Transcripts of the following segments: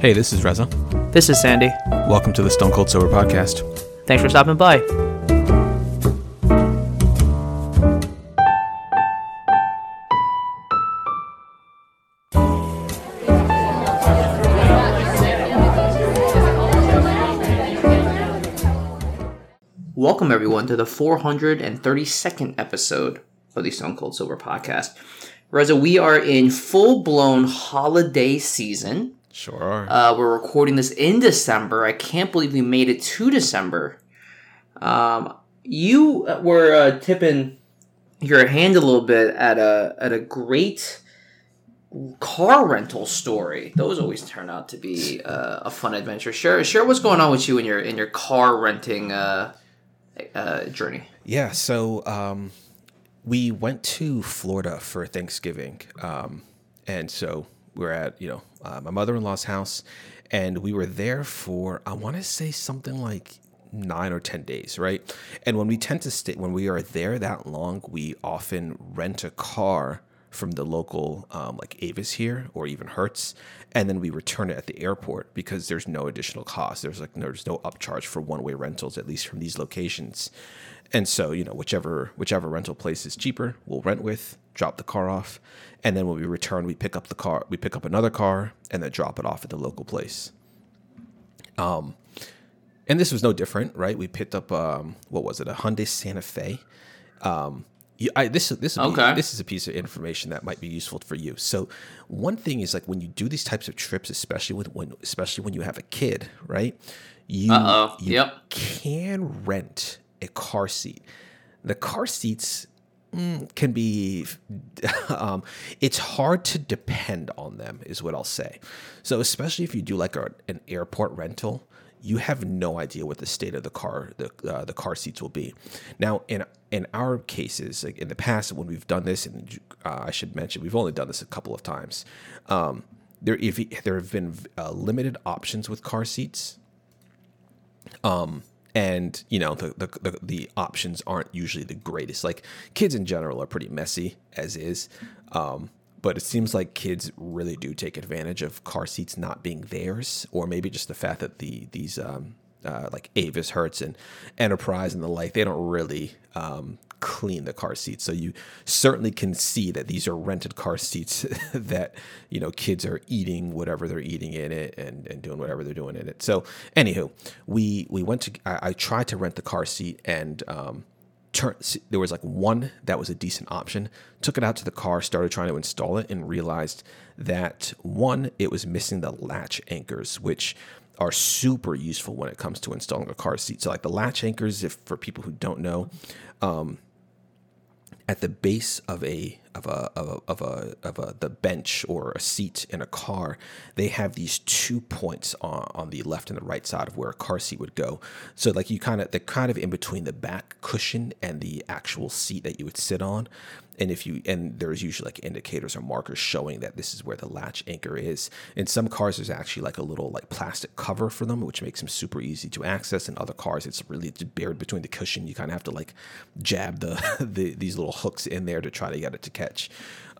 Hey, this is Reza. This is Sandy. Welcome to the Stone Cold Sober Podcast. Thanks for stopping by. Welcome, everyone, to the 432nd episode of the Stone Cold Sober Podcast. Reza, we are in full blown holiday season. Sure. Uh, we're recording this in December. I can't believe we made it to December. Um, you were uh, tipping your hand a little bit at a at a great car rental story. Those always turn out to be uh, a fun adventure. Share share what's going on with you in your in your car renting uh, uh, journey. yeah, so um, we went to Florida for Thanksgiving. Um, and so we're at, you know, uh, my mother in law's house. And we were there for, I want to say something like nine or 10 days, right? And when we tend to stay, when we are there that long, we often rent a car from the local um, like Avis here or even Hertz, and then we return it at the airport because there's no additional cost. There's like there's no upcharge for one way rentals at least from these locations, and so you know whichever whichever rental place is cheaper, we'll rent with, drop the car off, and then when we return, we pick up the car, we pick up another car, and then drop it off at the local place. Um, and this was no different, right? We picked up um, what was it, a Hyundai Santa Fe. Um, you, I, this this would be- this is a piece of information that might be useful for you. So, one thing is like when you do these types of trips, especially with when especially when you have a kid, right? You Uh-oh. you Yep. can rent a car seat. The car seats can be um, it's hard to depend on them is what i'll say. So especially if you do like a, an airport rental you have no idea what the state of the car the, uh, the car seats will be. Now in in our cases like in the past when we've done this and uh, i should mention we've only done this a couple of times um, there if there have been uh, limited options with car seats and you know the, the the the options aren't usually the greatest. Like kids in general are pretty messy as is, um, but it seems like kids really do take advantage of car seats not being theirs, or maybe just the fact that the these um, uh, like Avis, Hertz, and Enterprise and the like they don't really um, clean the car seats. So you certainly can see that these are rented car seats that you know kids are eating whatever they're eating in it and, and doing whatever they're doing in it. So anywho, we we went to I, I tried to rent the car seat and um, turn there was like one that was a decent option. Took it out to the car, started trying to install it, and realized that one it was missing the latch anchors, which are super useful when it comes to installing a car seat. So like the latch anchors, if for people who don't know, at the base of a of a of a of a, of a the bench or a seat in a car, they have these two points on, on the left and the right side of where a car seat would go. So like you kind of they're kind of in between the back cushion and the actual seat that you would sit on. And if you and there's usually like indicators or markers showing that this is where the latch anchor is. In some cars, there's actually like a little like plastic cover for them, which makes them super easy to access. In other cars, it's really buried between the cushion. You kind of have to like jab the, the these little hooks in there to try to get it to catch.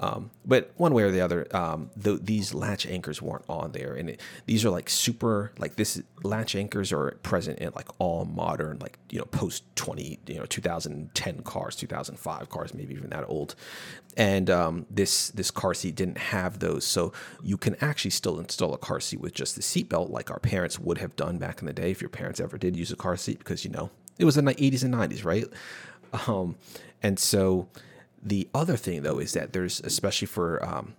Um, but one way or the other, um, the, these latch anchors weren't on there, and it, these are like super like this latch anchors are present in like all modern like you know post twenty you know 2010 cars, 2005 cars, maybe even that old, and um, this this car seat didn't have those, so you can actually still install a car seat with just the seatbelt, like our parents would have done back in the day if your parents ever did use a car seat, because you know it was in the 80s and 90s, right? Um, and so the other thing though is that there's especially for um,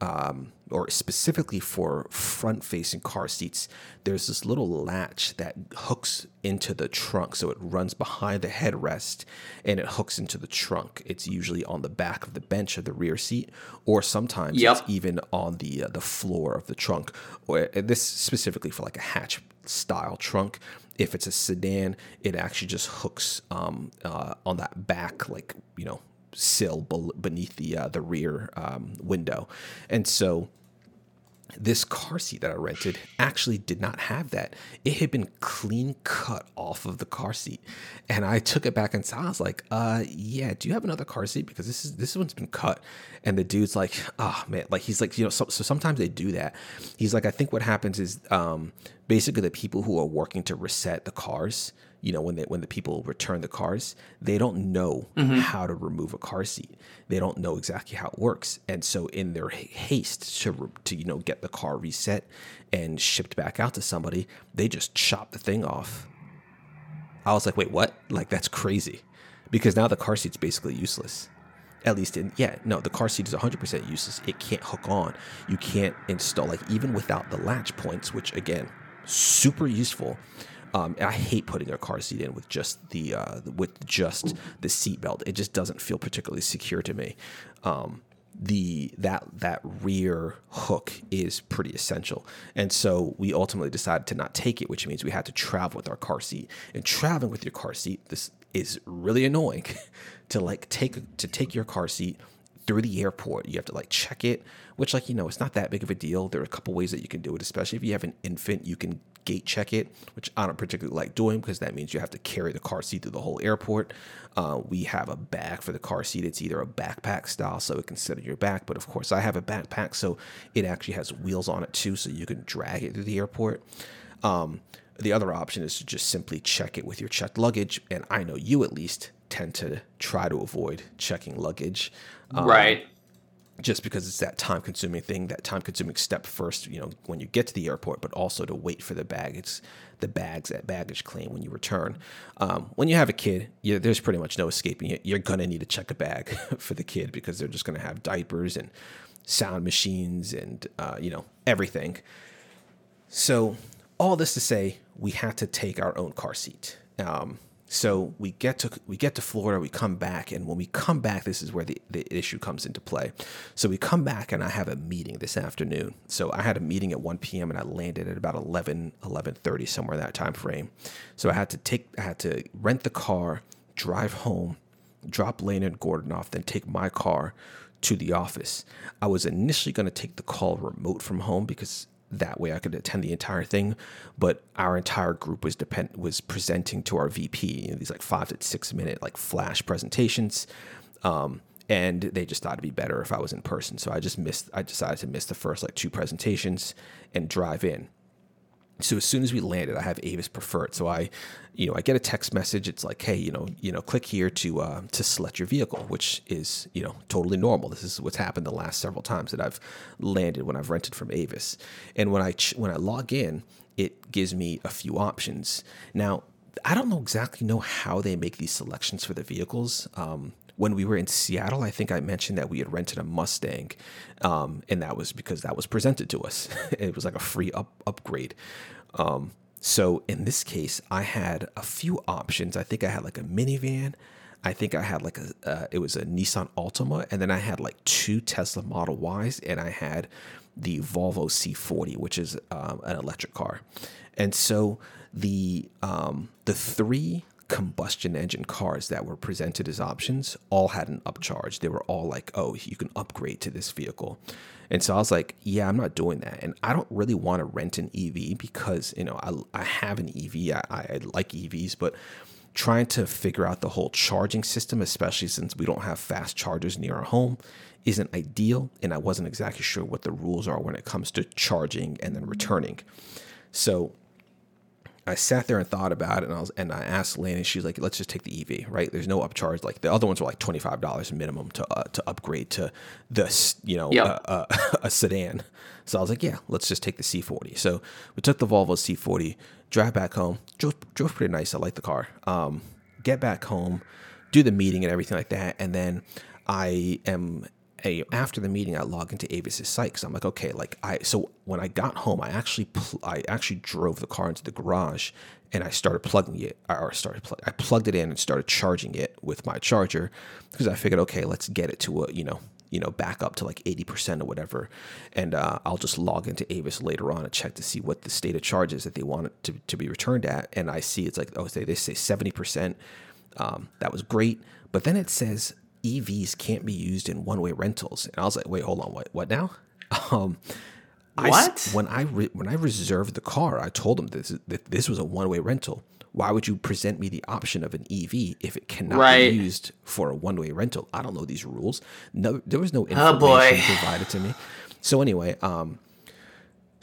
um, or specifically for front facing car seats, there's this little latch that hooks into the trunk. So it runs behind the headrest and it hooks into the trunk. It's usually on the back of the bench of the rear seat, or sometimes Yep. it's even on the uh, the floor of the trunk. Or this specifically for like a hatch style trunk. If it's a sedan, it actually just hooks um, uh, on that back, like you know, sill beneath the uh, the rear um, window, and so this car seat that I rented actually did not have that. It had been clean cut off of the car seat. And I took it back and inside. I was like, uh yeah, do you have another car seat? Because this is this one's been cut. And the dude's like, oh man, like he's like, you know, so, so sometimes they do that. He's like, I think what happens is um basically the people who are working to reset the cars you know when they when the people return the cars they don't know mm-hmm. how to remove a car seat. They don't know exactly how it works. And so in their haste to to you know get the car reset and shipped back out to somebody they just chop the thing off. I was like wait what? Like that's crazy. Because now the car seat's basically useless. At least in yeah no the car seat is 100% useless. It can't hook on. You can't install like even without the latch points which again super useful um, I hate putting a car seat in with just the uh, with just the seatbelt. It just doesn't feel particularly secure to me. Um, the that that rear hook is pretty essential, and so we ultimately decided to not take it, which means we had to travel with our car seat. And traveling with your car seat, this is really annoying to like take to take your car seat through the airport. You have to like check it, which like you know it's not that big of a deal. There are a couple ways that you can do it, especially if you have an infant. You can gate check it, which I don't particularly like doing because that means you have to carry the car seat through the whole airport. Uh, we have a bag for the car seat. It's either a backpack style, so it can sit on your back, but of course I have a backpack, so it actually has wheels on it too, so you can drag it through the airport. Um, the other option is to just simply check it with your checked luggage, and I know you at least tend to try to avoid checking luggage. Um, right just because it's that time consuming thing, that time consuming step first, you know, when you get to the airport, but also to wait for the baggage, the bags at baggage claim when you return. Um, when you have a kid, you, there's pretty much no escaping it. You're going to need to check a bag for the kid because they're just going to have diapers and sound machines and, uh, you know, everything. So, all this to say, we had to take our own car seat. Um, so we get to we get to Florida, we come back, and when we come back, this is where the, the issue comes into play. So we come back and I have a meeting this afternoon. So I had a meeting at 1 p.m. and I landed at about 11, 11.30, somewhere in that time frame. So I had to take I had to rent the car, drive home, drop Lane and Gordon off, then take my car to the office. I was initially going to take the call remote from home because that way I could attend the entire thing. But our entire group was depend was presenting to our VP you know, these like five to six minute like flash presentations. Um, and they just thought it'd be better if I was in person. So I just missed I decided to miss the first like two presentations and drive in. So as soon as we landed, I have Avis preferred. So I, you know, I get a text message. It's like, hey, you know, you know, click here to uh, to select your vehicle, which is you know totally normal. This is what's happened the last several times that I've landed when I've rented from Avis. And when I ch- when I log in, it gives me a few options. Now I don't know exactly know how they make these selections for the vehicles. Um, when we were in Seattle, I think I mentioned that we had rented a Mustang, um, and that was because that was presented to us. it was like a free up upgrade. Um, so in this case, I had a few options. I think I had like a minivan. I think I had like a uh, it was a Nissan Altima, and then I had like two Tesla Model Ys, and I had the Volvo C40, which is um, an electric car. And so the um, the three combustion engine cars that were presented as options all had an upcharge. They were all like, oh, you can upgrade to this vehicle. And so I was like, yeah, I'm not doing that. And I don't really want to rent an EV because, you know, I, I have an EV. I, I like EVs, but trying to figure out the whole charging system, especially since we don't have fast chargers near our home, isn't ideal. And I wasn't exactly sure what the rules are when it comes to charging and then returning. So I sat there and thought about it, and I was and I asked Lane, and she's like, "Let's just take the EV, right? There's no upcharge. Like the other ones were like twenty five dollars minimum to uh, to upgrade to this, you know, yep. uh, uh, a sedan." So I was like, "Yeah, let's just take the C40." So we took the Volvo C40, drive back home. Drove, drove pretty nice. I like the car. Um, get back home, do the meeting and everything like that, and then I am a, after the meeting, I log into Avis's site because I'm like, okay, like I. So when I got home, I actually pl- I actually drove the car into the garage and I started plugging it. Or started pl- I plugged it in and started charging it with my charger because I figured, okay, let's get it to a you know you know back up to like 80% or whatever and uh, i'll just log into avis later on and check to see what the state of charge is that they want it to, to be returned at and i see it's like oh they, they say 70% um, that was great but then it says EVs can't be used in one way rentals. And I was like, wait, hold on, what, what now? Um, I What? when I re- when I reserved the car, I told them this that this was a one way rental. Why would you present me the option of an EV if it cannot Right. be used for a one way rental? I don't know these rules. No, there was no Oh, information boy. provided to me. So anyway, um,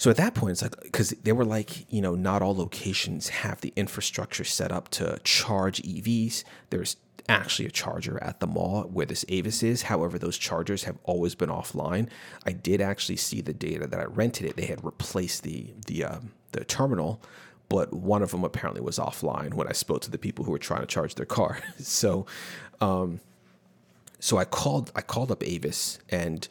so at that point, it's like because they were like, you know, not all locations have the infrastructure set up to charge EVs. There's actually a charger at the mall where this Avis is. However, those chargers have always been offline. I did actually see the data that I rented it. They had replaced the the um, the terminal, but one of them apparently was offline when I spoke to the people who were trying to charge their car. so, um, so I called I called up Avis and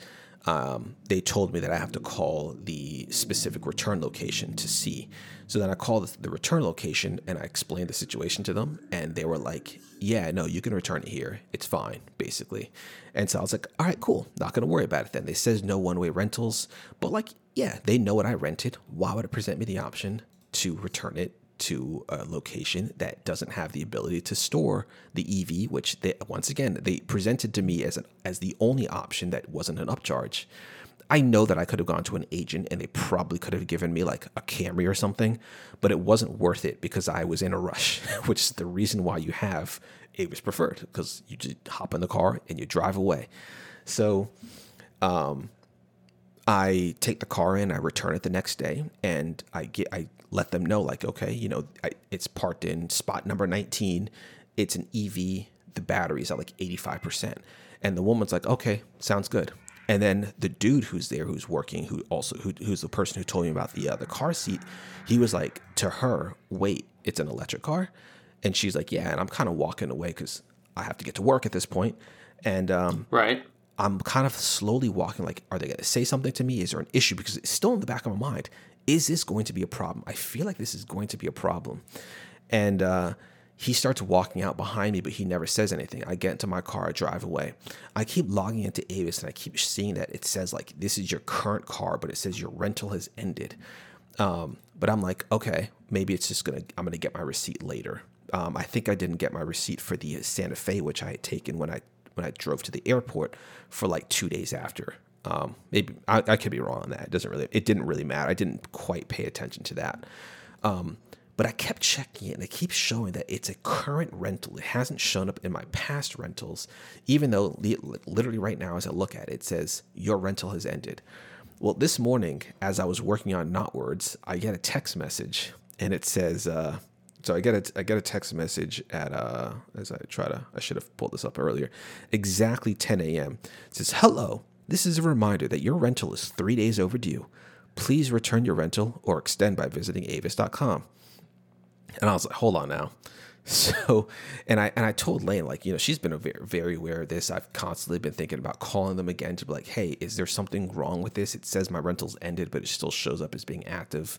um, they told me that I have to call the specific return location to see. So then I called the return location and I explained the situation to them, and they were like, "Yeah, no, you can return it here. It's fine, basically." And so I was like, "All right, cool. Not gonna worry about it then." They says no one way rentals, but like, yeah, they know what I rented. Why would it present me the option to return it to a location that doesn't have the ability to store the EV, which they, once again they presented to me as an as the only option that wasn't an upcharge. I know that I could have gone to an agent and they probably could have given me like a Camry or something, but it wasn't worth it because I was in a rush, which is the reason why you have Avis Preferred because you just hop in the car and you drive away. So um, I take the car in, I return it the next day, and I get I let them know like, okay, you know, I, it's parked in spot number 19. It's an EV. The battery's at like 85%. And the woman's like, okay, sounds good. And then the dude who's there, who's working, who also who, who's the person who told me about the uh, the car seat, he was like to her, wait, it's an electric car, and she's like, yeah. And I'm kind of walking away because I have to get to work at this point. and um, Right. I'm kind of slowly walking like, are they going to say something to me? Is there an issue? Because it's still in the back of my mind. Is this going to be a problem? I feel like this is going to be a problem. And uh, he starts walking out behind me, but he never says anything. I get into my car, drive away. I keep logging into Avis and I keep seeing that it says, like, this is your current car, but it says your rental has ended. Um, but I'm like, okay, maybe it's just gonna. I'm gonna get my receipt later. Um, I think I didn't get my receipt for the Santa Fe, which I had taken when I when I drove to the airport for like two days after. Um, maybe I, I could be wrong on that. It doesn't really. It didn't really matter. I didn't quite pay attention to that. Um, but I kept checking it, and it keeps showing that it's a current rental. It hasn't shown up in my past rentals, even though literally right now, as I look at it, it says your rental has ended. Well, this morning, as I was working on Notwords, I get a text message, and it says, uh, so I get a I get a text message at uh, as I try to I should have pulled this up earlier, exactly 10 a.m. It says, "Hello, this is a reminder that your rental is three days overdue. Please return your rental or extend by visiting Avis.com." And I was like, hold on now. So, and I and I told Lane like, you know, she's been very very aware of this. I've constantly been thinking about calling them again to be like, hey, is there something wrong with this? It says my rental's ended, but it still shows up as being active.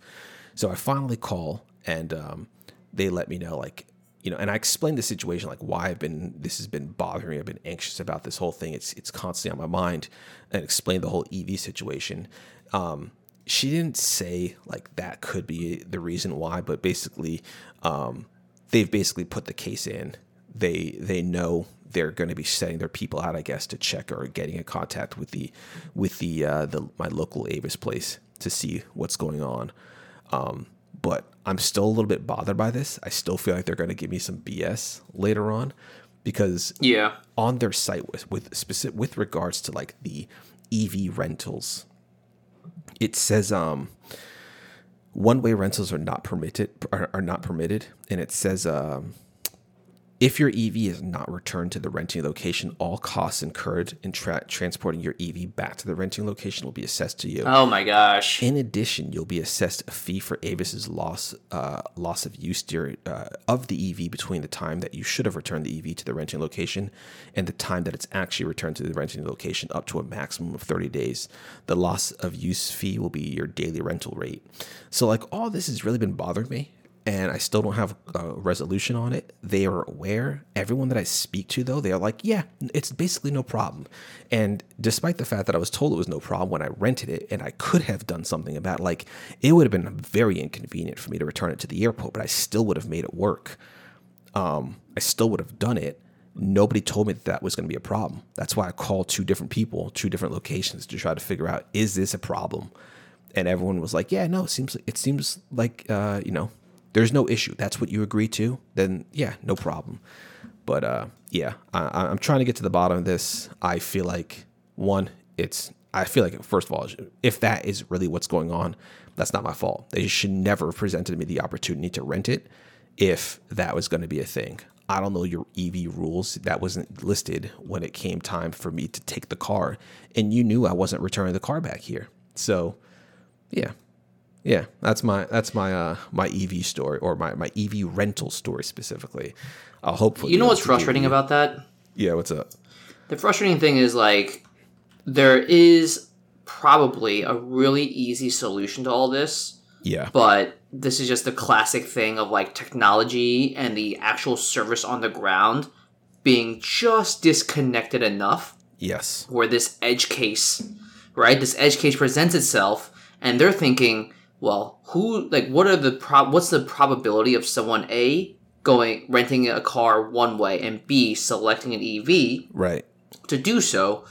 So I finally call and um, they let me know like, you know, and I explained the situation like why I've been this has been bothering me. I've been anxious about this whole thing. It's it's constantly on my mind, and explained the whole EV situation. Um, she didn't say like that could be the reason why, but basically, um, they've basically put the case in. They they know they're going to be sending their people out, I guess, to check or getting in contact with the with the uh, the my local Avis place to see what's going on. Um, but I'm still a little bit bothered by this. I still feel like they're going to give me some BS later on because Yeah. on their site with with specific with regards to like the EV rentals, it says um one way rentals are not permitted are, are not permitted, and it says um if your EV is not returned to the renting location, all costs incurred in tra- transporting your EV back to the renting location will be assessed to you. Oh my gosh. In addition, you'll be assessed a fee for Avis's loss uh, loss of use during, uh, of the EV between the time that you should have returned the EV to the renting location and the time that it's actually returned to the renting location, up to a maximum of 30 days. The loss of use fee will be your daily rental rate. So, like, all this has really been bothering me. And I still don't have a resolution on it. They are aware. Everyone that I speak to, though, they are like, yeah, it's basically no problem. And despite the fact that I was told it was no problem when I rented it and I could have done something about it, like it would have been very inconvenient for me to return it to the airport, but I still would have made it work. Um, I still would have done it. Nobody told me that that was going to be a problem. That's why I called two different people, two different locations to try to figure out is this a problem? and everyone was like, "Yeah, no, it seems it seems like uh, you know, there's no issue. That's what you agree to. Then yeah, no problem." But uh, yeah, I, I'm trying to get to the bottom of this. I feel like one, it's I feel like first of all, if that is really what's going on, that's not my fault. They should never have presented me the opportunity to rent it if that was going to be a thing. I don't know your EV rules. That wasn't listed when it came time for me to take the car, and you knew I wasn't returning the car back here. So, yeah, yeah, that's my that's my uh my EV story or my my EV rental story specifically. I'll hopefully. You know what's frustrating about that? Yeah, what's up? The frustrating thing is like there is probably a really easy solution to all this. Yeah. But this is just the classic thing of like technology and the actual service on the ground being just disconnected enough Yes. where this edge case, right? This edge case presents itself, and they're thinking, well, who, like, what are the prob, what's the probability of someone a going renting a car one way and b selecting an EV Right. to do so?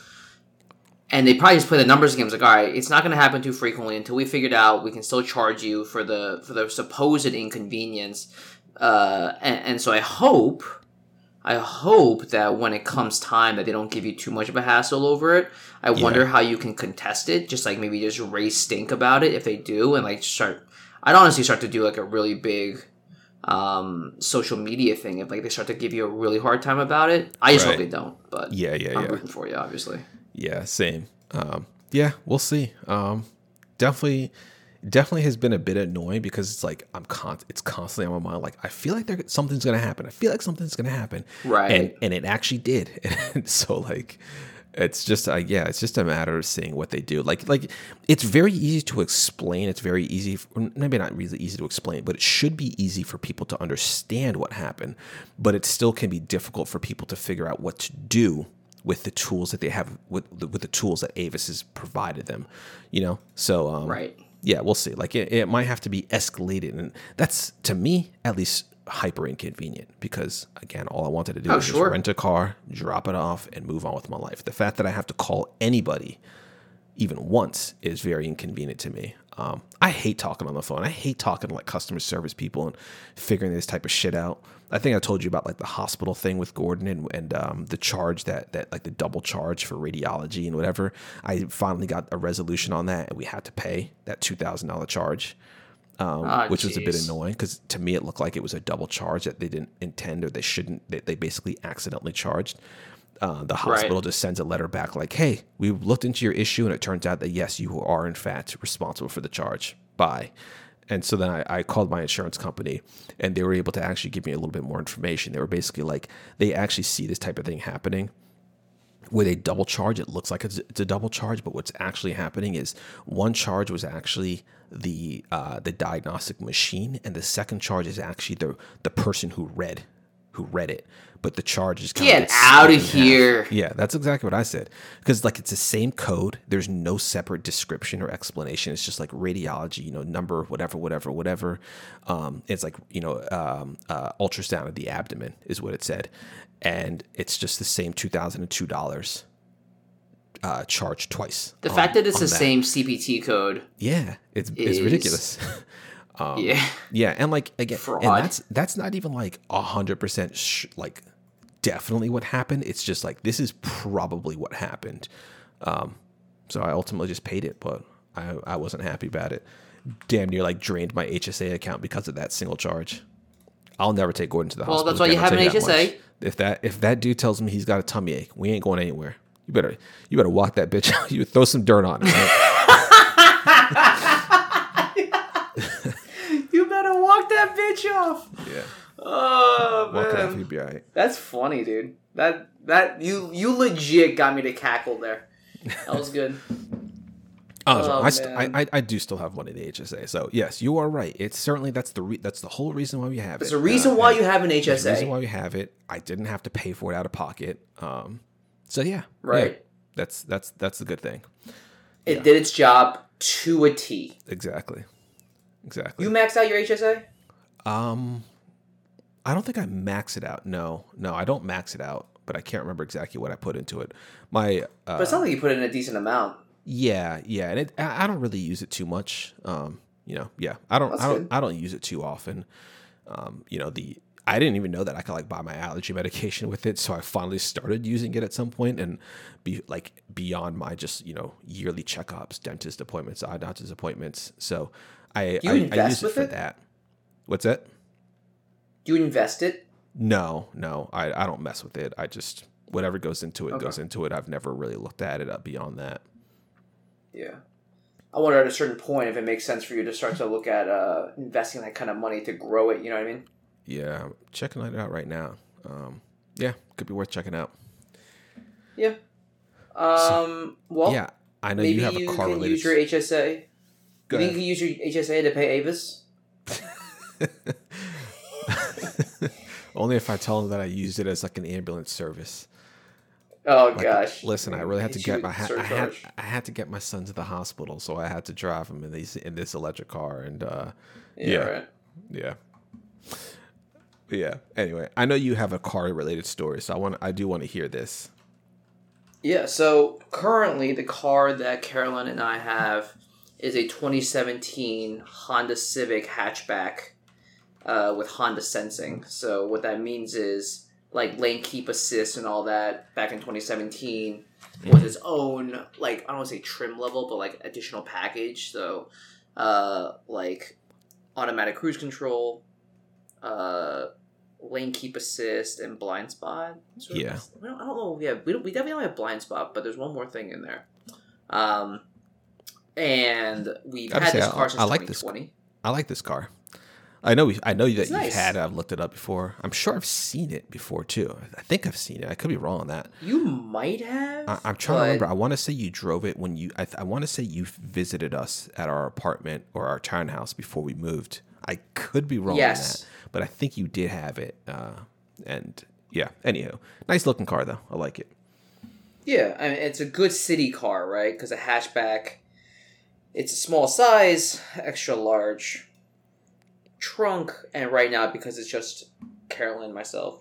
And they probably just play the numbers games like, all right, it's not going to happen too frequently until we figured out we can still charge you for the for the supposed inconvenience. Uh, and, and so I hope, I hope that when it comes time that they don't give you too much of a hassle over it. I wonder how you can contest it, just like maybe just raise stink about it if they do, and like start. I'd honestly start to do like a really big um social media thing if like they start to give you a really hard time about it i just hope they don't but Yeah, yeah, i'm yeah. rooting for you obviously Yeah, same. Um, yeah, we'll see. Um, definitely, definitely has been a bit annoying because it's like I'm con- it's constantly on my mind. Like I feel like there something's gonna happen. I feel like something's gonna happen. Right. And and it actually did. And so like. It's just, uh, yeah, it's just a matter of seeing what they do. Like, like it's very easy to explain. It's very easy, maybe not really easy to explain, but it should be easy for people to understand what happened. But it still can be difficult for people to figure out what to do with the tools that they have with the, with the tools that Avis has provided them, you know. So um, Right. Yeah, we'll see. Like it, it might have to be escalated, and that's to me at least hyper inconvenient because again, all I wanted to do Oh, was sure. just rent a car, drop it off, and move on with my life. The fact that I have to call anybody even once is very inconvenient to me. Um, I hate talking on the phone. I hate talking to like customer service people and figuring this type of shit out. I think I told you about like the hospital thing with Gordon and, and um, the charge that that like the double charge for radiology and whatever. I finally got a resolution on that, and we had to pay that two thousand dollar charge um, Ah, which was a bit annoying because to me it looked like it was a double charge that they didn't intend or they shouldn't. They, they basically accidentally charged. Uh, the hospital just sends a letter back like, "Hey, we looked into your issue and it turns out that yes, you are in fact responsible for the charge. Bye." And so then I, I called my insurance company, and they were able to actually give me a little bit more information. They were basically like, they actually see this type of thing happening, where they double charge. It looks like it's, it's a double charge, but what's actually happening is one charge was actually the uh, the diagnostic machine, and the second charge is actually the the person who read who read it. But the charge is kind Get out of here. Yeah, that's exactly what I said. Because like it's the same code. There's no separate description or explanation. It's just like radiology, you know, number, whatever, whatever, whatever. Um, it's like you know, um, uh, ultrasound of the abdomen is what it said, and it's just the same two thousand and two dollars. Uh, charged twice. the on- fact that it's the same cpt code yeah, it's it's is- ridiculous. yeah Yeah, and like again, Fraud. and that's that's not even like a hundred percent sh- like definitely what happened. It's just like this is probably what happened. Um, so I ultimately just paid it, but I I wasn't happy about it. Damn near like drained my HSA account because of that single charge. I'll never take Gordon to the Well, hospital. Well, that's why you have an HSA. much. If that if that dude tells me he's got a tummy ache, we ain't going anywhere. You better you better walk that bitch out. You throw some dirt on it. right? you better walk that bitch off yeah, oh man off. Be all right. that's funny dude that that you you legit got me to cackle there that was good Oh, Oh, I, st- I, I I do still have one in the HSA. So yes, you are right. It's certainly that's the re- that's the whole reason why we have there's it. a reason Uh, why you have an there's a reason why we have it. I didn't have to pay for it out of pocket. Um, so yeah, yeah. Right. that's that's that's the good thing. it did its job to a t Exactly, exactly. you maxed out your hsa um, I don't think I max it out. No, no, I don't max it out. But I can't remember exactly what I put into it. My uh, but it sounds like you put in a decent amount Yeah, yeah, and it, I don't really use it too much. Um, you know, yeah, I don't, That's I don't, good. I don't use it too often. Um, you know, the I didn't even know that I could like buy my allergy medication with it, so I finally started using it at some point, and be like beyond my just you know yearly checkups, dentist appointments, eye doctor's appointments. So I you I, I use it with for it? that. What's that? Do you invest it? No, no, I, I don't mess with it. I just whatever goes into it Okay. goes into it. I've never really looked at it beyond that. Yeah. I wonder at a certain point if it makes sense for you to start to look at uh, investing that kind of money to grow it. You know what I mean? Yeah, I'm checking it out right now. Um, yeah, could be worth checking out. Yeah. Um. well, yeah, I know maybe you you, have a car can related. use your HSA. Go you think ahead. you can use your HSA to pay Avis? Only if I tell them that I used it as like an ambulance service. Oh Like, gosh! listen, I really had to get my ha- I had. I had to get my son to the hospital, so I had to drive him in these in this electric car, and uh, Yeah. yeah. Right. yeah, yeah. Anyway, I know you have a car related story, so I want I do want to hear this. Yeah, so currently the car that Carolyn and I have is a 2017 Honda Civic hatchback uh, with Honda Sensing. So what that means is like lane keep assist and all that back in 2017 was its own like I don't want to say trim level, but like additional package. So uh, like automatic cruise control, uh, lane keep assist, and blind spot. sort of. Yeah. We don't, I don't know. Yeah, we, don't, we definitely don't have blind spot, but there's one more thing in there. Um, and we've Gotta had this I- car since I like this 2020. I like this car. I know we, I know that It's you've nice. had it. I've looked it up before. I'm sure I've seen it before too. I think I've seen it. I could be wrong on that. You might have. I, I'm trying but- to remember. I want to say you drove it when you. I, I want to say you visited us at our apartment or our townhouse before we moved. I could be wrong Yes. on that, but I think you did have it. Uh, and yeah. Anywho, nice looking car though. I like it. Yeah, I mean, it's a good city car, right? Because a hatchback, it's a small size, extra large trunk, and right now because it's just Carolyn, myself,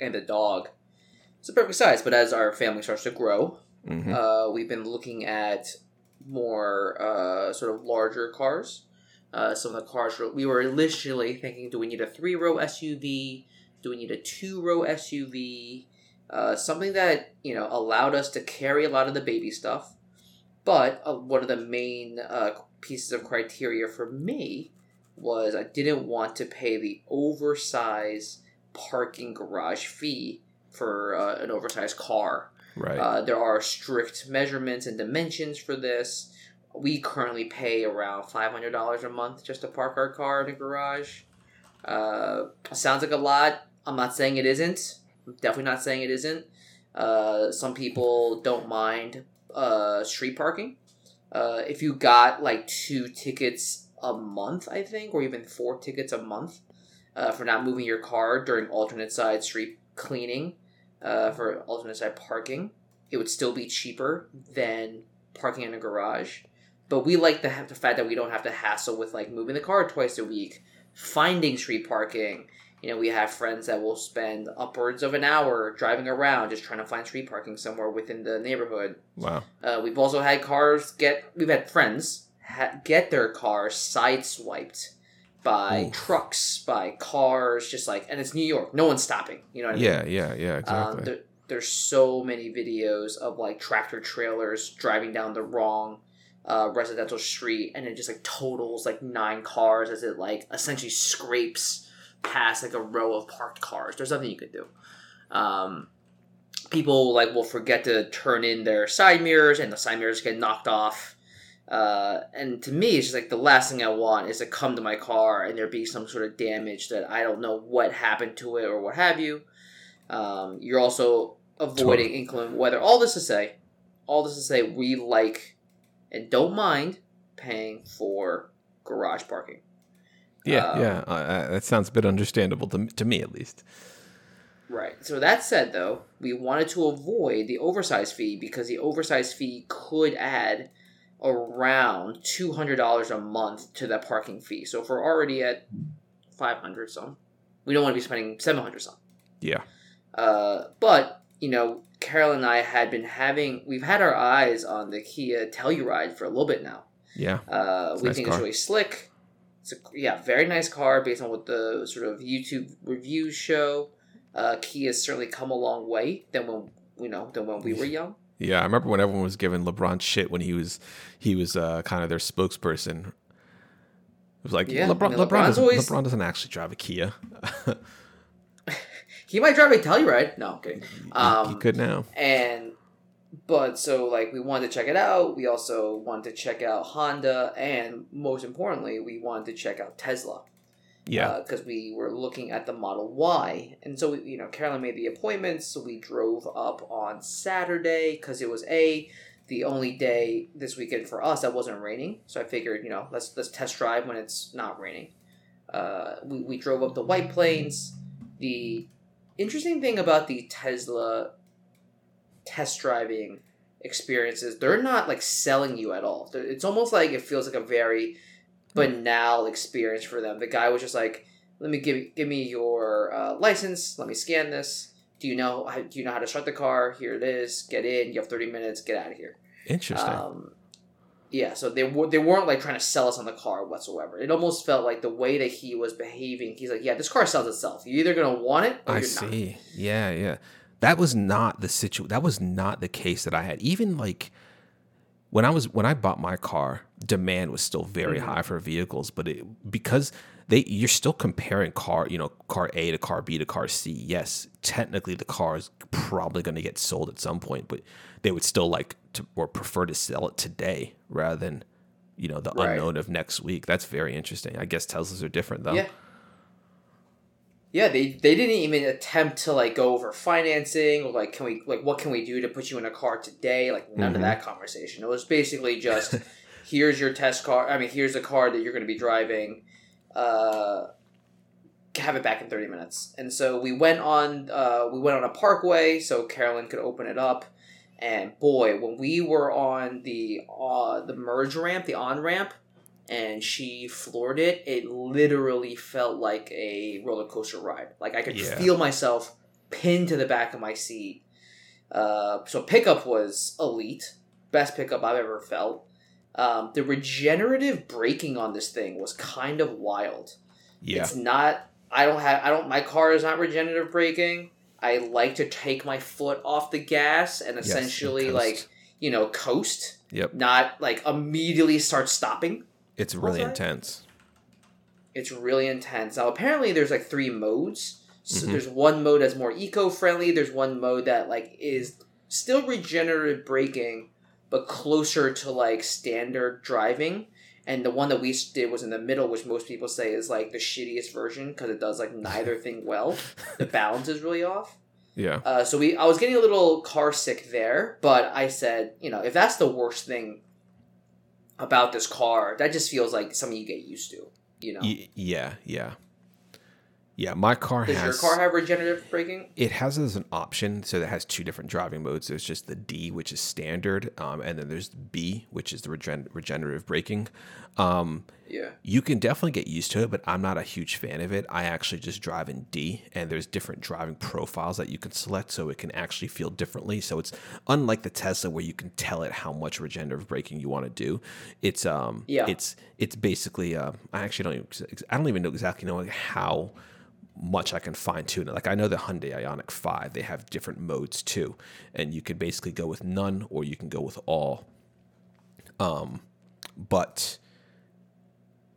and the dog, it's a perfect size. But as our family starts to grow, hmm uh, we've been looking at more uh, sort of larger cars. Uh, some of the cars were- we were initially thinking: Do we need a three row SUV? Do we need a two row SUV? Uh, something that you know allowed us to carry a lot of the baby stuff. But uh, one of the main uh, pieces of criteria for me was I didn't want to pay the oversized parking garage fee for uh, an oversized car. Right. Uh, there are strict measurements and dimensions for this. We currently pay around five hundred dollars a month just to park our car in a garage. Uh, sounds like a lot. I'm not saying it isn't. I'm definitely not saying it isn't. Uh, some people don't mind uh, street parking. Uh, if you got like two tickets a month, I think, or even four tickets a month uh, for not moving your car during alternate side street cleaning, uh, for alternate side parking, it would still be cheaper than parking in a garage. But we like the, the fact that we don't have to hassle with like moving the car twice a week, finding street parking. You know, we have friends that will spend upwards of an hour driving around just trying to find street parking somewhere within the neighborhood. wow. Uh, we've also had cars get. We've had friends ha- get their cars sideswiped by Oof. trucks, by cars, just like, and it's New York. No one's stopping. You know what I mean? Yeah. Yeah. Yeah. Exactly. Um, there, there's so many videos of like tractor trailers driving down the wrong uh, residential street, and it just like totals like nine cars as it like essentially scrapes past like a row of parked cars. There's nothing you could do. Um, people like will forget to turn in their side mirrors, and the side mirrors get knocked off. Uh, and to me, it's just like the last thing I want is to come to my car and there be some sort of damage that I don't know what happened to it or what have you. Um, you're also avoiding inclement weather. All this to say, all this to say, we like and don't mind paying for garage parking. yeah. um, yeah. Uh, that sounds a bit understandable to to me at least. Right. So that said, though, we wanted to avoid the oversized fee because the oversized fee could add around two hundred dollars a month to that parking fee. So if we're already at five hundred some, we don't want to be spending seven hundred some. Yeah. Uh, but you know, Carol and I had been having we've had our eyes on the Kia Telluride for a little bit now. Yeah. Uh, we nice think car. it's really slick. It's a yeah, very nice car based on what the sort of YouTube reviews show. Uh, Kia's certainly come a long way than when you know than when we were young. Yeah, I remember when everyone was giving LeBron shit when he was he was uh, kind of their spokesperson. It was like Yeah, LeBron, I mean, LeBron, doesn't, always- LeBron doesn't actually drive a Kia. He might drive a Telluride. No, I'm kidding. he Um, could now. and but so like we wanted to check it out. We also wanted to check out Honda, and most importantly, we wanted to check out Tesla. Yeah, because we were looking at the Model Y, and so we, you know Carolyn made the appointments, so we drove up on Saturday because it was a the only day this weekend for us that wasn't raining. So I figured you know let's let's test drive when it's not raining. Uh, we we drove up the White Plains. The interesting thing about the Tesla test driving experiences, they're not like selling you at all. It's almost like it feels like a very banal experience for them. The guy was just like, "Let me give give me your uh, license. Let me scan this. Do you know how, do you know how to start the car? Here it is. Get in. You have thirty minutes. Get out of here." interesting. Um, yeah, so they were they weren't like trying to sell us on the car whatsoever. It almost felt like the way that he was behaving. He's like, "Yeah, this car sells itself. You're either gonna want it or I you're not." see. Yeah, yeah. That was not the situ. That was not the case that I had. Even like when I was when I bought my car, demand was still very Mhm. high for vehicles, but it because they you're still comparing car, you know, car A to car B to car C. Yes, technically the car is probably going to get sold at some point, but they would still like to or prefer to sell it today rather than you know the Right. unknown of next week. That's very interesting. I guess Teslas are different though. Yeah. Yeah, they they didn't even attempt to like go over financing or like can we like what can we do to put you in a car today? Like none Mhm. of that conversation. It was basically just here's your test car. I mean, here's the car that you're going to be driving. Uh, have it back in 30 minutes. And so we went on uh, we went on a parkway so Carolyn could open it up. And boy, when we were on the uh, the merge ramp, the on ramp, and she floored it, it literally felt like a roller coaster ride. Like I could Yeah. feel myself pinned to the back of my seat. Uh, so pickup was elite, best pickup I've ever felt. Um, the regenerative braking on this thing was kind of wild. Yeah. It's not. I don't have. I don't. My car is not regenerative braking. I like to take my foot off the gas and essentially coast. like you know coast, Yep. not like immediately start stopping. It's really Okay. intense. It's really intense. Now apparently there's like three modes. So Mhm. there's one mode that's more eco-friendly. There's one mode that like is still regenerative braking, but closer to like standard driving. And the one that we did was in the middle, which most people say is like the shittiest version because it does like neither thing well. The balance is really off. Yeah. Uh, so we, I was getting a little car sick there, but I said, you know, if that's the worst thing about this car, that just feels like something you get used to. You know, Y- yeah, yeah, yeah. My car does has your car have regenerative braking? it has as an option, so it has two different driving modes. There's just the D, which is standard, um, and then there's the B, which is the regen- regenerative braking. Um, Yeah. you can definitely get used to it, but I'm not a huge fan of it. I actually just drive in D, and there's different driving profiles that you can select, so it can actually feel differently. So it's unlike the Tesla where you can tell it how much regenerative braking you want to do. It's um, Yeah. it's it's basically uh, I actually don't even, I don't even know exactly know how much I can fine tune it. Like I know the Hyundai Ioniq Five, they have different modes too, and you can basically go with none or you can go with all. Um, but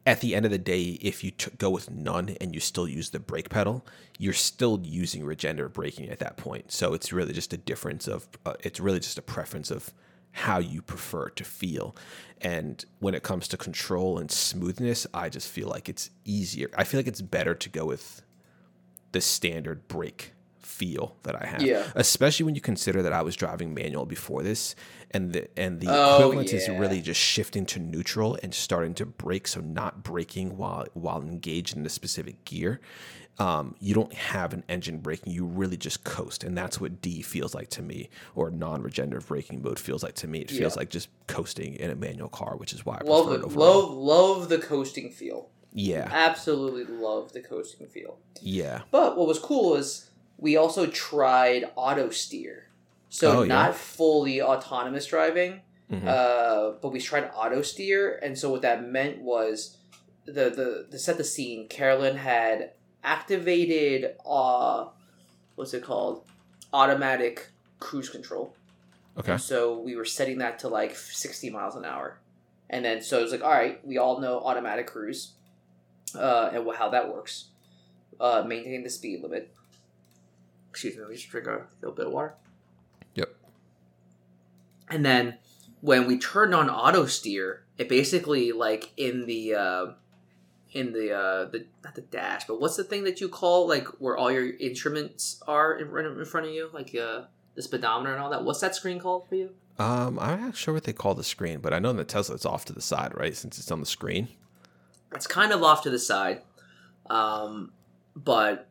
at the end of the day, if you t- go with none and you still use the brake pedal, you're still using regenerative braking at that point. So it's really just a difference of, uh, it's really just a preference of how you prefer to feel. And when it comes to control and smoothness, I just feel like it's easier. I feel like it's better to go with the standard brake feel that I have. Yeah. Especially when you consider that I was driving manual before this and the and the Oh, equivalent is really just shifting to neutral and starting to brake, so not braking while while engaged in a specific gear. Um, you don't have an engine braking; you really just coast, and that's what D feels like to me, or non-regenerative braking mode feels like to me. It feels Yeah. like just coasting in a manual car, which is why I Love prefer it overall. love love the coasting feel. Yeah, Absolutely love the coasting feel. yeah, But what was cool is we also tried auto steer. So Oh, yeah. not fully autonomous driving, Mhm. uh, but we tried auto steer, and so what that meant was the the to set the scene. Carolyn had activated uh, what's it called? Automatic cruise control. okay. And so we were setting that to like 60 miles an hour. And then so it was like, all right, we all know automatic cruise uh, and how that works. Uh, maintain the speed limit. Excuse me, let me just drink a little bit of water. Yep. And then when we turned on auto steer, it basically like in the uh, in the uh, the not the dash, but what's the thing that you call like where all your instruments are in, front of- in front of you, like uh, the speedometer and all that. What's that screen called for you? Um, I'm not sure what they call the screen, but I know in the Tesla it's off to the side, right? Since it's on the screen. It's kind of off to the side, um, but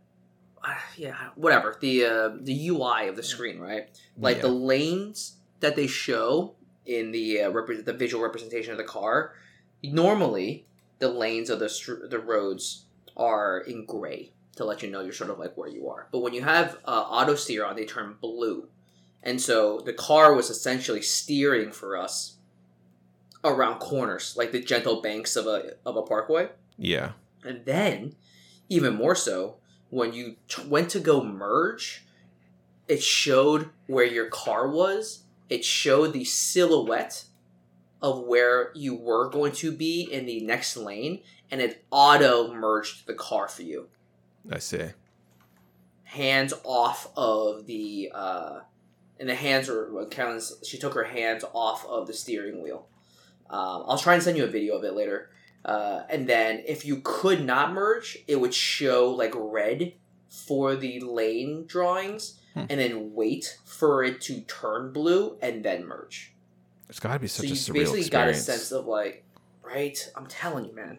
yeah, whatever. The uh, the UI of the screen, right? Like Yeah. the lanes that they show in the uh, repre- the visual representation of the car. Normally, the lanes of the str- the roads are in gray to let you know you're sort of like where you are. But when you have uh, auto steer on, they turn blue, and so the car was essentially steering for us around corners, like the gentle banks of a of a parkway. Yeah. And then, even more so, when you t- went to go merge, it showed where your car was. It showed the silhouette of where you were going to be in the next lane, and it auto merged the car for you. I see. Hands off of the, uh, and the hands were, well, Carolyn's, she took her hands off of the steering wheel. Um, I'll try and send you a video of it later. Uh, and then if you could not merge, it would show like red for the lane drawings, Hmm. and then wait for it to turn blue and then merge. It's got to be such so a you basically got a sense of like, right? I'm telling you, man.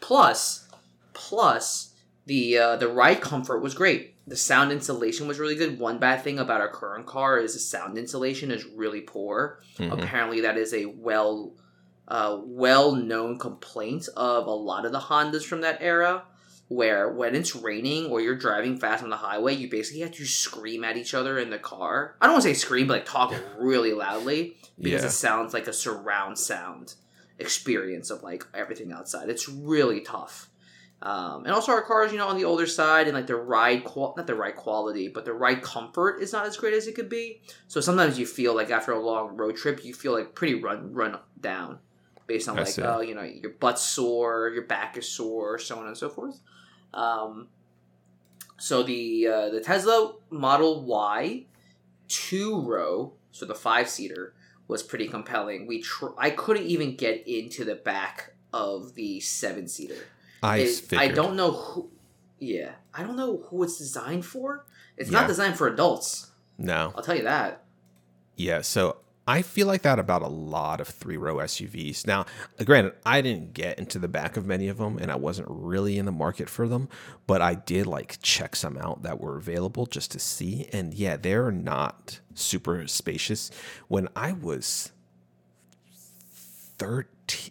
Plus, plus the uh, the ride comfort was great. The sound insulation was really good. One bad thing about our current car is the sound insulation is really poor. Mhm. Apparently, that is a well uh, well known complaints of a lot of the Hondas from that era. Where when it's raining or you're driving fast on the highway, you basically have to scream at each other in the car. I don't want to say scream, but like talk really loudly because Yeah. it sounds like a surround sound experience of like everything outside. It's really tough. Um, and also our cars, you know, on the older side and like the ride qual not the ride quality, but the ride comfort is not as great as it could be. So sometimes you feel like after a long road trip, you feel like pretty run run down, based on I like see. oh you know your butt's sore, your back is sore, so on and so forth. Um, so the uh, the Tesla Model Y two row, so the five seater, was pretty compelling. We tr- I couldn't even get into the back of the seven seater. I It- I don't know who. Yeah, I don't know who it's designed for. It's Yeah. not designed for adults. No. I'll tell you that. Yeah, so I feel like that about a lot of three row SUVs. Now, granted, I didn't get into the back of many of them and I wasn't really in the market for them, but I did like check some out that were available just to see. And yeah, they're not super spacious. When I was 13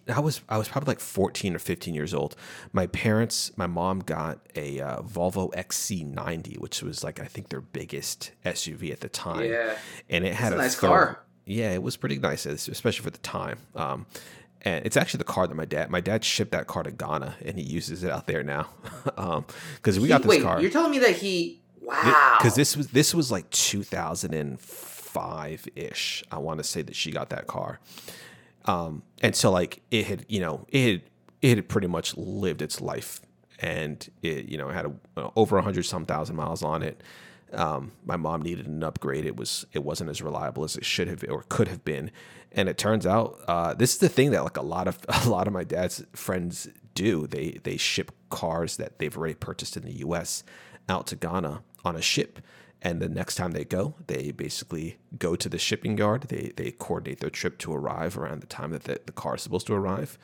I was I was probably like 14 or 15 years old. My parents, my mom got a uh, Volvo XC90, which was like I think their biggest SUV at the time Yeah, and it had It's a a nice third- car. Yeah, it was pretty nice, especially for the time. Um, and it's actually the car that my dad my dad shipped that car to Ghana, and he uses it out there now. Because we He- got this wait, car you're telling me that he? Wow. because this was this was like 2005 ish. I want to say that she got that car, um, and so like it had you know it had, it had pretty much lived its life, and it you know it had a, over a hundred some thousand miles on it. Um, my mom needed an upgrade. It was it wasn't as reliable as it should have or could have been, and it turns out uh, this is the thing that like a lot of a lot of my dad's friends do. They they ship cars that they've already purchased in the U.S. out to Ghana on a ship, and the next time they go, they basically go to the shipping yard. They they coordinate their trip to arrive around the time that the, the car is supposed to arrive.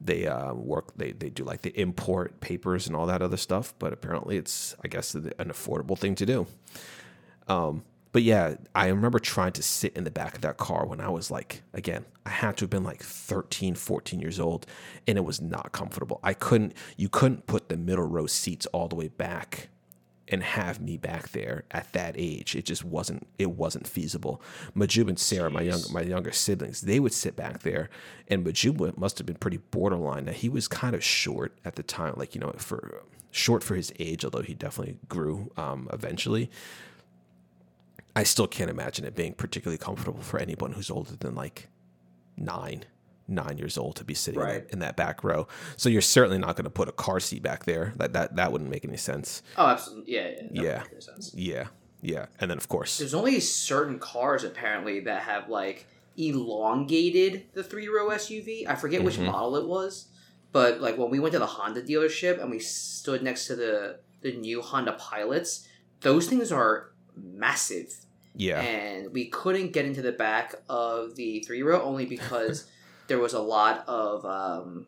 They uh, work. They they do like the import papers and all that other stuff. But apparently, it's I guess an affordable thing to do. Um, but yeah, I remember trying to sit in the back of that car when I was like, again, I had to have been like 13, 14 years old, and it was not comfortable. I couldn't, you couldn't put the middle row seats all the way back and have me back there at that age. It just wasn't it wasn't feasible. Majub and Sarah, my young my younger siblings, they would sit back there, and Majub must have been pretty borderline. Now he was kind of short at the time, like you know for short for his age, although he definitely grew um, eventually. I still can't imagine it being particularly comfortable for anyone who's older than like nine nine years old to be sitting Right. in, that, in that back row. So you're certainly not going to put a car seat back there. That that that wouldn't make any sense. Oh, absolutely. Yeah, yeah. Yeah. Yeah, yeah. And then of course, There's only certain cars apparently that have like elongated the three row SUV. I forget which Mhm. model it was, but like when we went to the Honda dealership and we stood next to the the new Honda Pilots, those things are massive. yeah, and we couldn't get into the back of the three row only because there was a lot of um,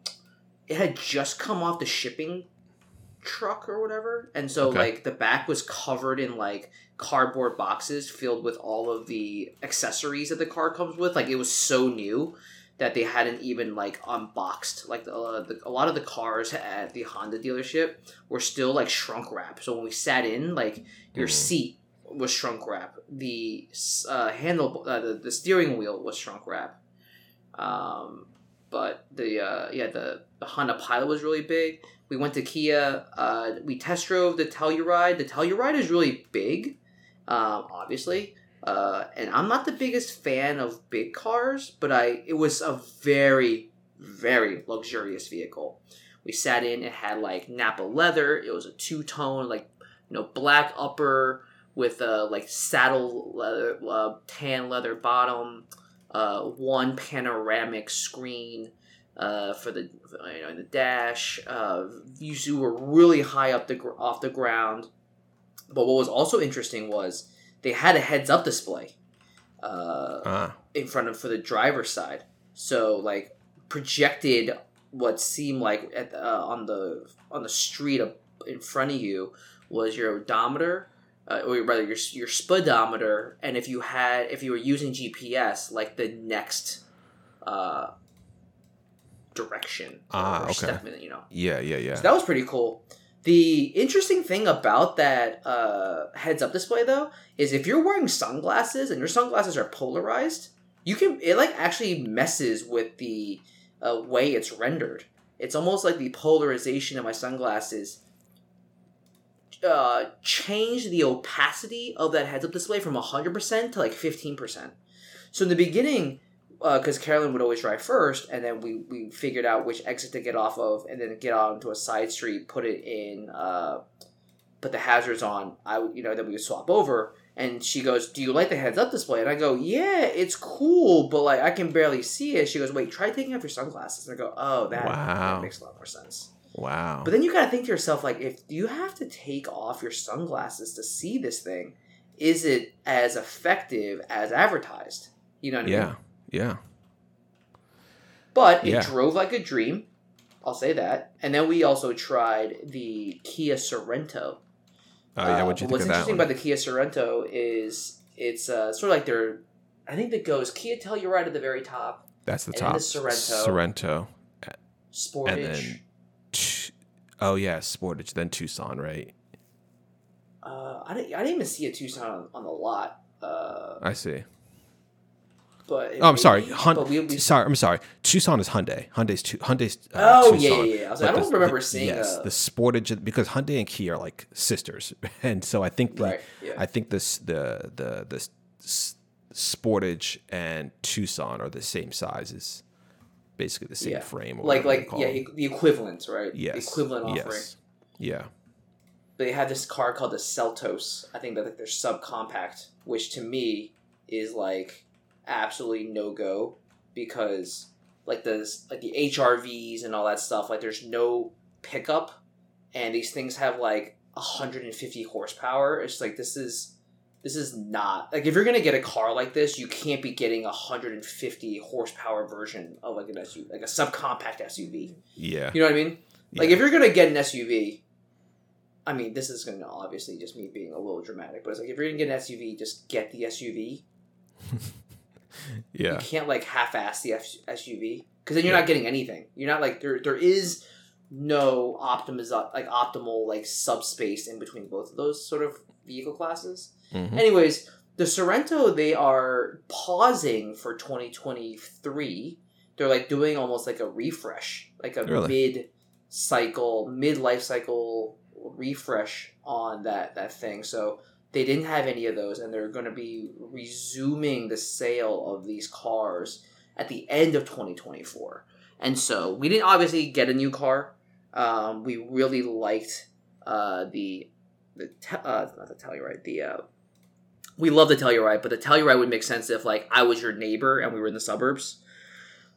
it had just come off the shipping truck or whatever and so Okay. like the back was covered in like cardboard boxes filled with all of the accessories that the car comes with like it was so new that they hadn't even like unboxed like the, uh, the, a lot of the cars at the honda dealership were still like shrunk wrap so when we sat in like your Mhm. seat was shrunk wrap. The uh, handle, uh, the, the steering wheel was shrunk wrap. Um, but the uh, yeah the, the Honda Pilot was really big. We went to Kia. Uh, we test drove the Telluride. The Telluride is really big, um, obviously. Uh, and I'm not the biggest fan of big cars, but I it was a very very luxurious vehicle. We sat in. It had like Nappa leather. It was a two tone like you know black upper with a like saddle leather, uh, tan leather bottom, uh, one panoramic screen uh, for the you know in the dash. Uh, views were really high up the gr- off the ground. But what was also interesting was they had a heads up display uh, ah, in front of for the driver's side. So like projected what seemed like at uh, on the on the street in front of you was your odometer, uh, or rather your your speedometer, and if you had if you were using GPS, like the next uh, direction Ah, or okay. step, you know. yeah, yeah, yeah. So that was pretty cool. The interesting thing about that uh, heads up display though is if you're wearing sunglasses and your sunglasses are polarized, you can it like actually messes with the uh, way it's rendered. It's almost like the polarization of my sunglasses uh, changed the opacity of that heads up display from 100% to like 15%. So in the beginning, because Carolyn would always drive first, and then we, we figured out which exit to get off of, and then get onto a side street, put it in, uh, put the hazards on. I you know then we would swap over, and she goes, "Do you like the heads up display?" And I go, "Yeah, it's cool, but like I can barely see it." She goes, "Wait, try taking off your sunglasses." And I go, "Oh, that, Wow. that makes a lot more sense." Wow. But then you gotta think to yourself, like, if you have to take off your sunglasses to see this thing, is it as effective as advertised? You know what I mean? yeah, yeah. But it Yeah. drove like a dream. I'll say that. And then we also tried the Kia Sorento. Oh yeah, Uh, what'd you what's think of interesting about the Kia Sorento is it's uh, sort of like their. I think that goes Kia Telluride at the very top, That's the and top. the Sorento. Sorento, Sportage. And then, t- oh yeah, Sportage, then Tucson, right? uh, I didn't. I didn't even see a Tucson on, on the lot. Uh, I see. but Oh, I'm sorry. Hun- we, we, sorry, I'm sorry. Tucson is Hyundai. Hyundai's tu- Hyundai's. Uh, oh yeah, Tucson. yeah, yeah. I, was like, I don't the- remember the- seeing. yes a, the Sportage because Hyundai and Kia are like sisters, and so I think the right. Yeah. I think this the the the Sportage and Tucson are the same sizes, basically the same Yeah. frame. Or like like yeah, the equivalent, right? yes, The equivalent offering. yes, yeah, they have this car called the Seltos. I think that like, they're subcompact, which to me is like absolutely no go because like the like the HRVs and all that stuff. Like there's no pickup, and these things have like 150 horsepower. It's like this is this is not like if you're gonna get a car like this, you can't be getting a 150 horsepower version of like an SUV, like a subcompact SUV. yeah. You know what I mean? Like yeah. if you're gonna get an SUV, I mean this is gonna obviously just me being a little dramatic, but it's like if you're gonna get an SUV, just get the SUV. Yeah, you can't like half-ass the F- SUV because then you're not getting anything. You're not like there. There is no optimiz like optimal like subspace in between both of those sort of vehicle classes. Mhm. Anyways, the Sorento they are pausing for 2023. They're like doing almost like a refresh, like a Really? mid cycle, mid life cycle refresh on that that thing. So they didn't have any of those, and they're going to be resuming the sale of these cars at the end of 2024. And so we didn't obviously get a new car. Um, we really liked uh, the the te- uh, not the Telluride. The uh, we love the Telluride, but the Telluride would make sense if like I was your neighbor and we were in the suburbs.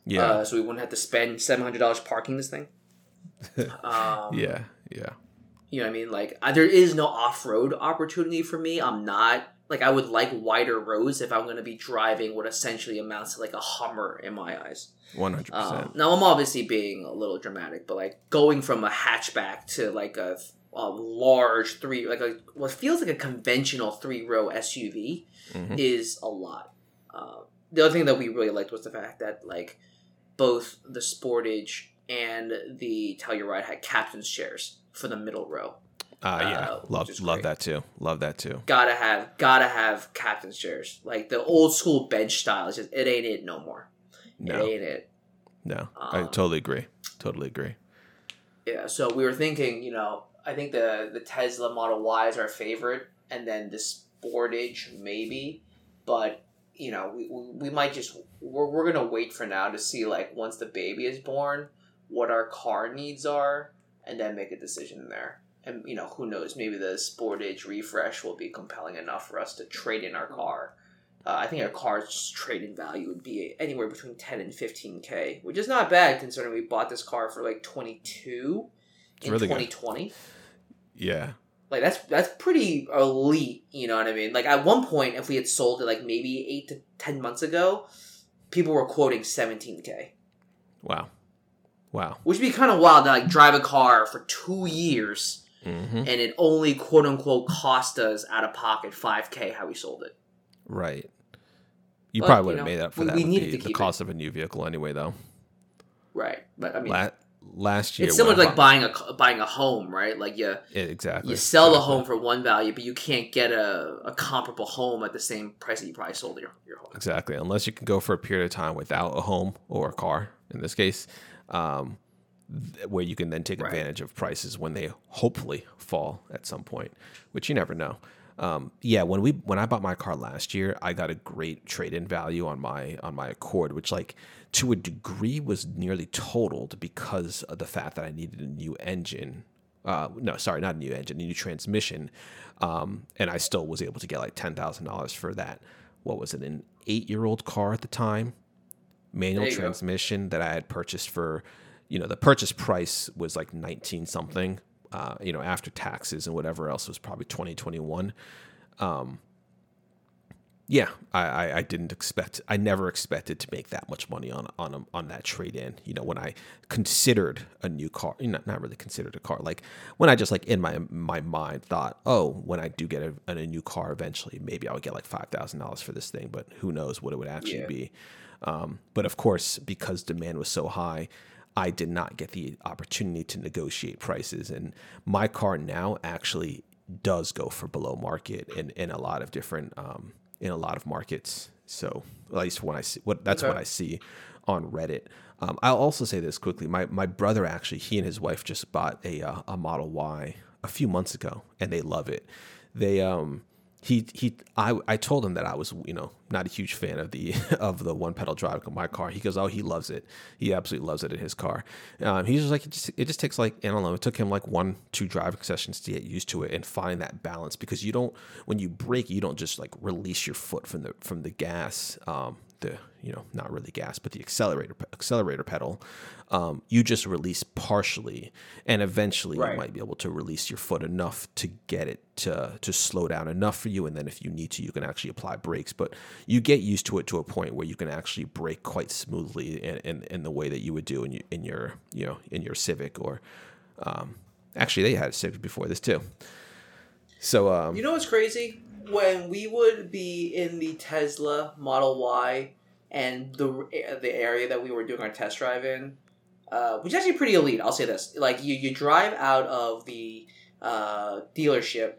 Yeah. Uh, so we wouldn't have to spend seven hundred dollars parking this thing. Um, yeah. Yeah. you know what I mean? Like, uh, there is no off road opportunity for me. I'm not like I would like wider roads if I'm going to be driving what essentially amounts to like a Hummer in my eyes. One hundred Um, percent. now I'm obviously being a little dramatic, but like going from a hatchback to like a, a large three, like a what feels like a conventional three row SUV Mhm. is a lot. Uh, the other thing that we really liked was the fact that like both the Sportage and the Telluride had captain's chairs for the middle row. Uh, yeah. uh, love love great. that too. Love that too. Gotta have, gotta have captain's chairs. Like the old school bench style. It's just it ain't it no more. No. It ain't it. No. I Um, totally agree. Totally agree. Yeah, so we were thinking, you know, I think the the Tesla Model Y is our favorite, and then the Sportage maybe, but you know, we, we, we might just we're, we're gonna wait for now to see like once the baby is born, what our car needs are, and then make a decision there. And you know, who knows? Maybe the Sportage refresh will be compelling enough for us to trade in our car. Uh, I think our car's trade-in value would be anywhere between ten and fifteen k, which is not bad considering we bought this car for like twenty two It's in really good. twenty twenty. Yeah. Like that's that's pretty elite. You know what I mean? Like at one point, if we had sold it like maybe eight to ten months ago, people were quoting seventeen k, Wow. Wow. which would be kind of wild to like drive a car for two years hmm and it only quote unquote cost us out of pocket five k how we sold it. Right. You But, probably would have know, made up for we- that we needed the, to the keep it. cost of a new vehicle anyway, though. Right, but I mean, La- last year, it's similar to like buying a buying a home, right? Like you Yeah, exactly. you sell the exactly. home for one value, but you can't get a, a comparable home at the same price that you probably sold your your home. Exactly. Unless you can go for a period of time without a home or a car, in this case, um, where you can then take Right. advantage of prices when they hopefully fall at some point, which you never know. Um, yeah, when we when I bought my car last year, I got a great trade in value on my on my Accord, which like to a degree was nearly totaled because of the fact that I needed a new engine. Uh, no, sorry, not a new engine, a new transmission, um, and I still was able to get like ten thousand dollars for that. What was it? An eight-year-old car at the time, manual you go. transmission that I had purchased for, you know, the purchase price was like nineteen something. Uh, you know, after taxes and whatever else was probably twenty twenty one. Um, yeah, I, I, I didn't expect. I never expected to make that much money on on a, on that trade in. You know, when I considered a new car, you know, not really considered a car. Like when I just like in my my mind thought, oh, when I do get a, a new car eventually, maybe I would get like five thousand dollars for this thing. But who knows what it would actually Yeah. be. Um, but of course, because demand was so high, I did not get the opportunity to negotiate prices. And my car now actually does go for below market in, in a lot of different um, in a lot of markets. So at least when I see what that's what I see on Reddit. Um, I'll also say this quickly. My my brother actually he and his wife just bought a uh, a Model Y a few months ago, and they love it. They um he he I I told him that I was you know not a huge fan of the of the one pedal drive of my car. He goes, oh, he loves it. He absolutely loves it in his car. Um, he's just like it just it just takes like I don't know. It took him like one two driving sessions to get used to it and find that balance because you don't when you brake you don't just like release your foot from the from the gas. Um, the you know not really gas but the accelerator accelerator pedal um, you just release partially and eventually you might be able to release your foot enough to get it to to slow down enough for you and then if you need to you can actually apply brakes. But you get used to it to a point where you can actually brake quite smoothly in, in, in the way that you would do in your, in your you know in your civic or um, actually they had a civic before this too. So um, You know what's crazy? When we would be in the Tesla Model Y and the the area that we were doing our test drive in, uh, which is actually pretty elite. I'll say this: like you, you drive out of the uh, dealership,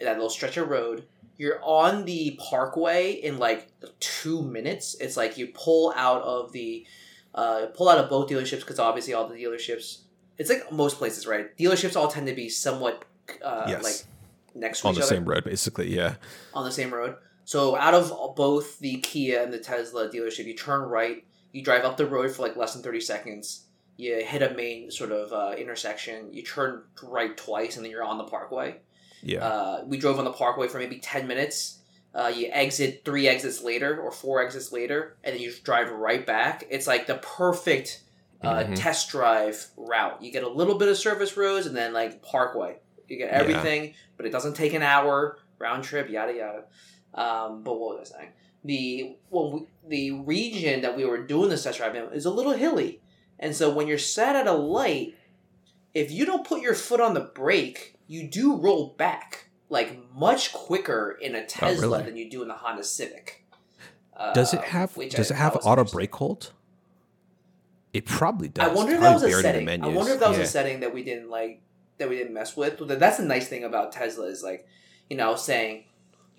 that little stretch of road. You're on the parkway in like two minutes. It's like you pull out of the uh, pull out of both dealerships because obviously all the dealerships. It's like most places, right? Dealerships all tend to be somewhat uh, Yes. like next to On each the other same road, basically. Yeah. on the same road. So out of both the Kia and the Tesla dealership, you turn right, you drive up the road for like less than thirty seconds. You hit a main sort of uh, intersection. You turn right twice, and then you're on the Parkway. Yeah. Uh, we drove on the Parkway for maybe ten minutes. Uh, you exit three exits later or four exits later, and then you drive right back. It's like the perfect uh, Mhm. test drive route. You get a little bit of service roads, and then like Parkway. You get Yeah. everything, but it doesn't take an hour round trip. Yada yada. Um, but what was I saying? The well, we, the region that we were doing the test drive in is a little hilly, and so when you're sat at a light, if you don't put your foot on the brake, you do roll back like much quicker in a Tesla Oh, really? than you do in the Honda Civic. Uh, does it have which Does I it have auto brake hold? It probably does. I wonder if that was a buried in the setting. I wonder if that was Yeah. a setting that we didn't like that we didn't mess with. But That's the nice thing about Tesla is like, you know, saying,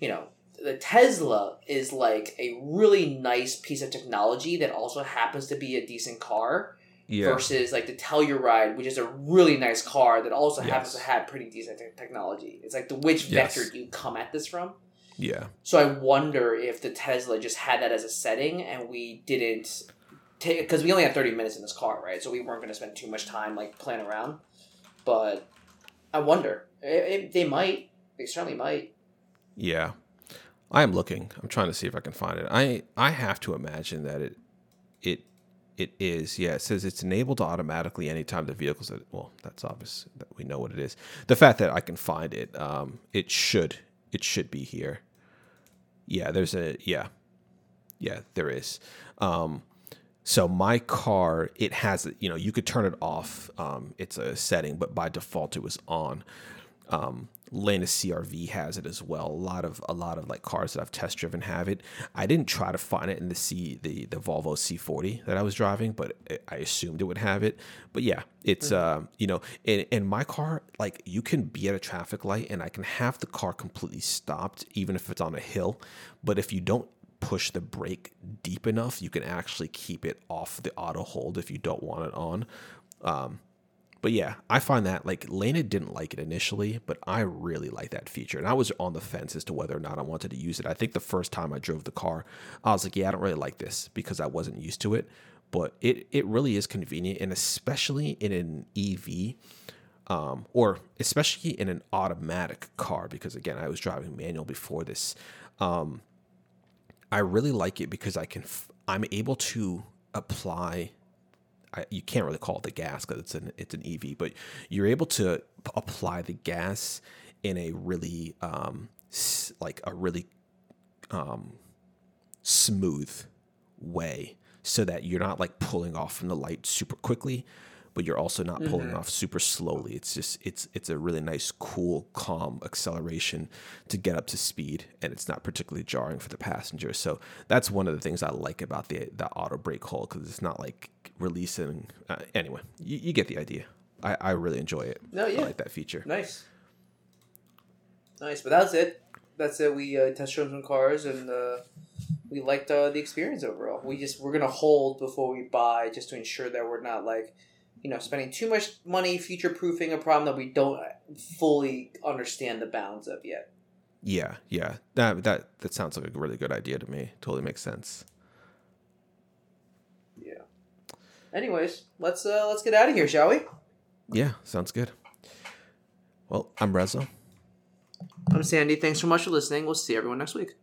you know, the Tesla is like a really nice piece of technology that also happens to be a decent car Yeah. versus like the Telluride, which is a really nice car that also happens to have pretty decent te- technology. It's like the which Yes. vector do you come at this from? Yeah. So I wonder if the Tesla just had that as a setting and we didn't take because we only had 30 minutes in this car, right? So we weren't going to spend too much time like playing around. But I wonder. It, it- they might. They certainly might. Yeah. I am looking. I'm trying to see if I can find it. I I have to imagine that it it it is. Yeah, it says it's enabled automatically anytime the vehicle's well, that's obvious that we know what it is. The fact that I can find it, um, it should it should be here. Yeah, there's a yeah. Yeah, there is. Um so my car, it has you know, you could turn it off. Um, it's a setting, but by default it was on um, Lena CRV has it as well. A lot of a lot of like cars that I've test driven have it. I didn't try to find it in the C the the Volvo C40 that I was driving, but I- assumed it would have it. But yeah, it's uh, you know, in in my car, like you can be at a traffic light and I can have the car completely stopped, even if it's on a hill. But if you don't push the brake deep enough, you can actually keep it off the auto hold if you don't want it on. Um, but yeah, I find that like Lena didn't like it initially, but I really like that feature. And I was on the fence as to whether or not I wanted to use it. I think the first time I drove the car, I was like, yeah, I don't really like this because I wasn't used to it. But it it really is convenient, and especially in an EV, um, or especially in an automatic car, because again, I was driving manual before this. Um, I really like it because I can f- I'm able to apply I, you can't really call it the gas because it's an it's an EV, but you're able to p- apply the gas in a really um s- like a really um smooth way so that you're not like pulling off from the light super quickly but you're also not pulling off super slowly it's just it's it's a really nice cool calm acceleration to get up to speed and it's not particularly jarring for the passenger so that's one of the things i like about the the auto brake hold because it's not like releasing uh, anyway you, you get the idea I, I really enjoy it No, yeah. i like that feature Nice. Nice, but that's it. That's it. We uh, test drove some cars and uh, we liked uh, the experience overall. We just we're gonna hold before we buy just to ensure that we're not like you know spending too much money future proofing a problem that we don't fully understand the bounds of yet. yeah yeah that that that sounds like a really good idea to me totally makes sense Yeah. Anyways, let's uh, let's get out of here, shall we? yeah sounds good well i'm Reza I'm Sandy. Thanks so much for listening. We'll see everyone next week.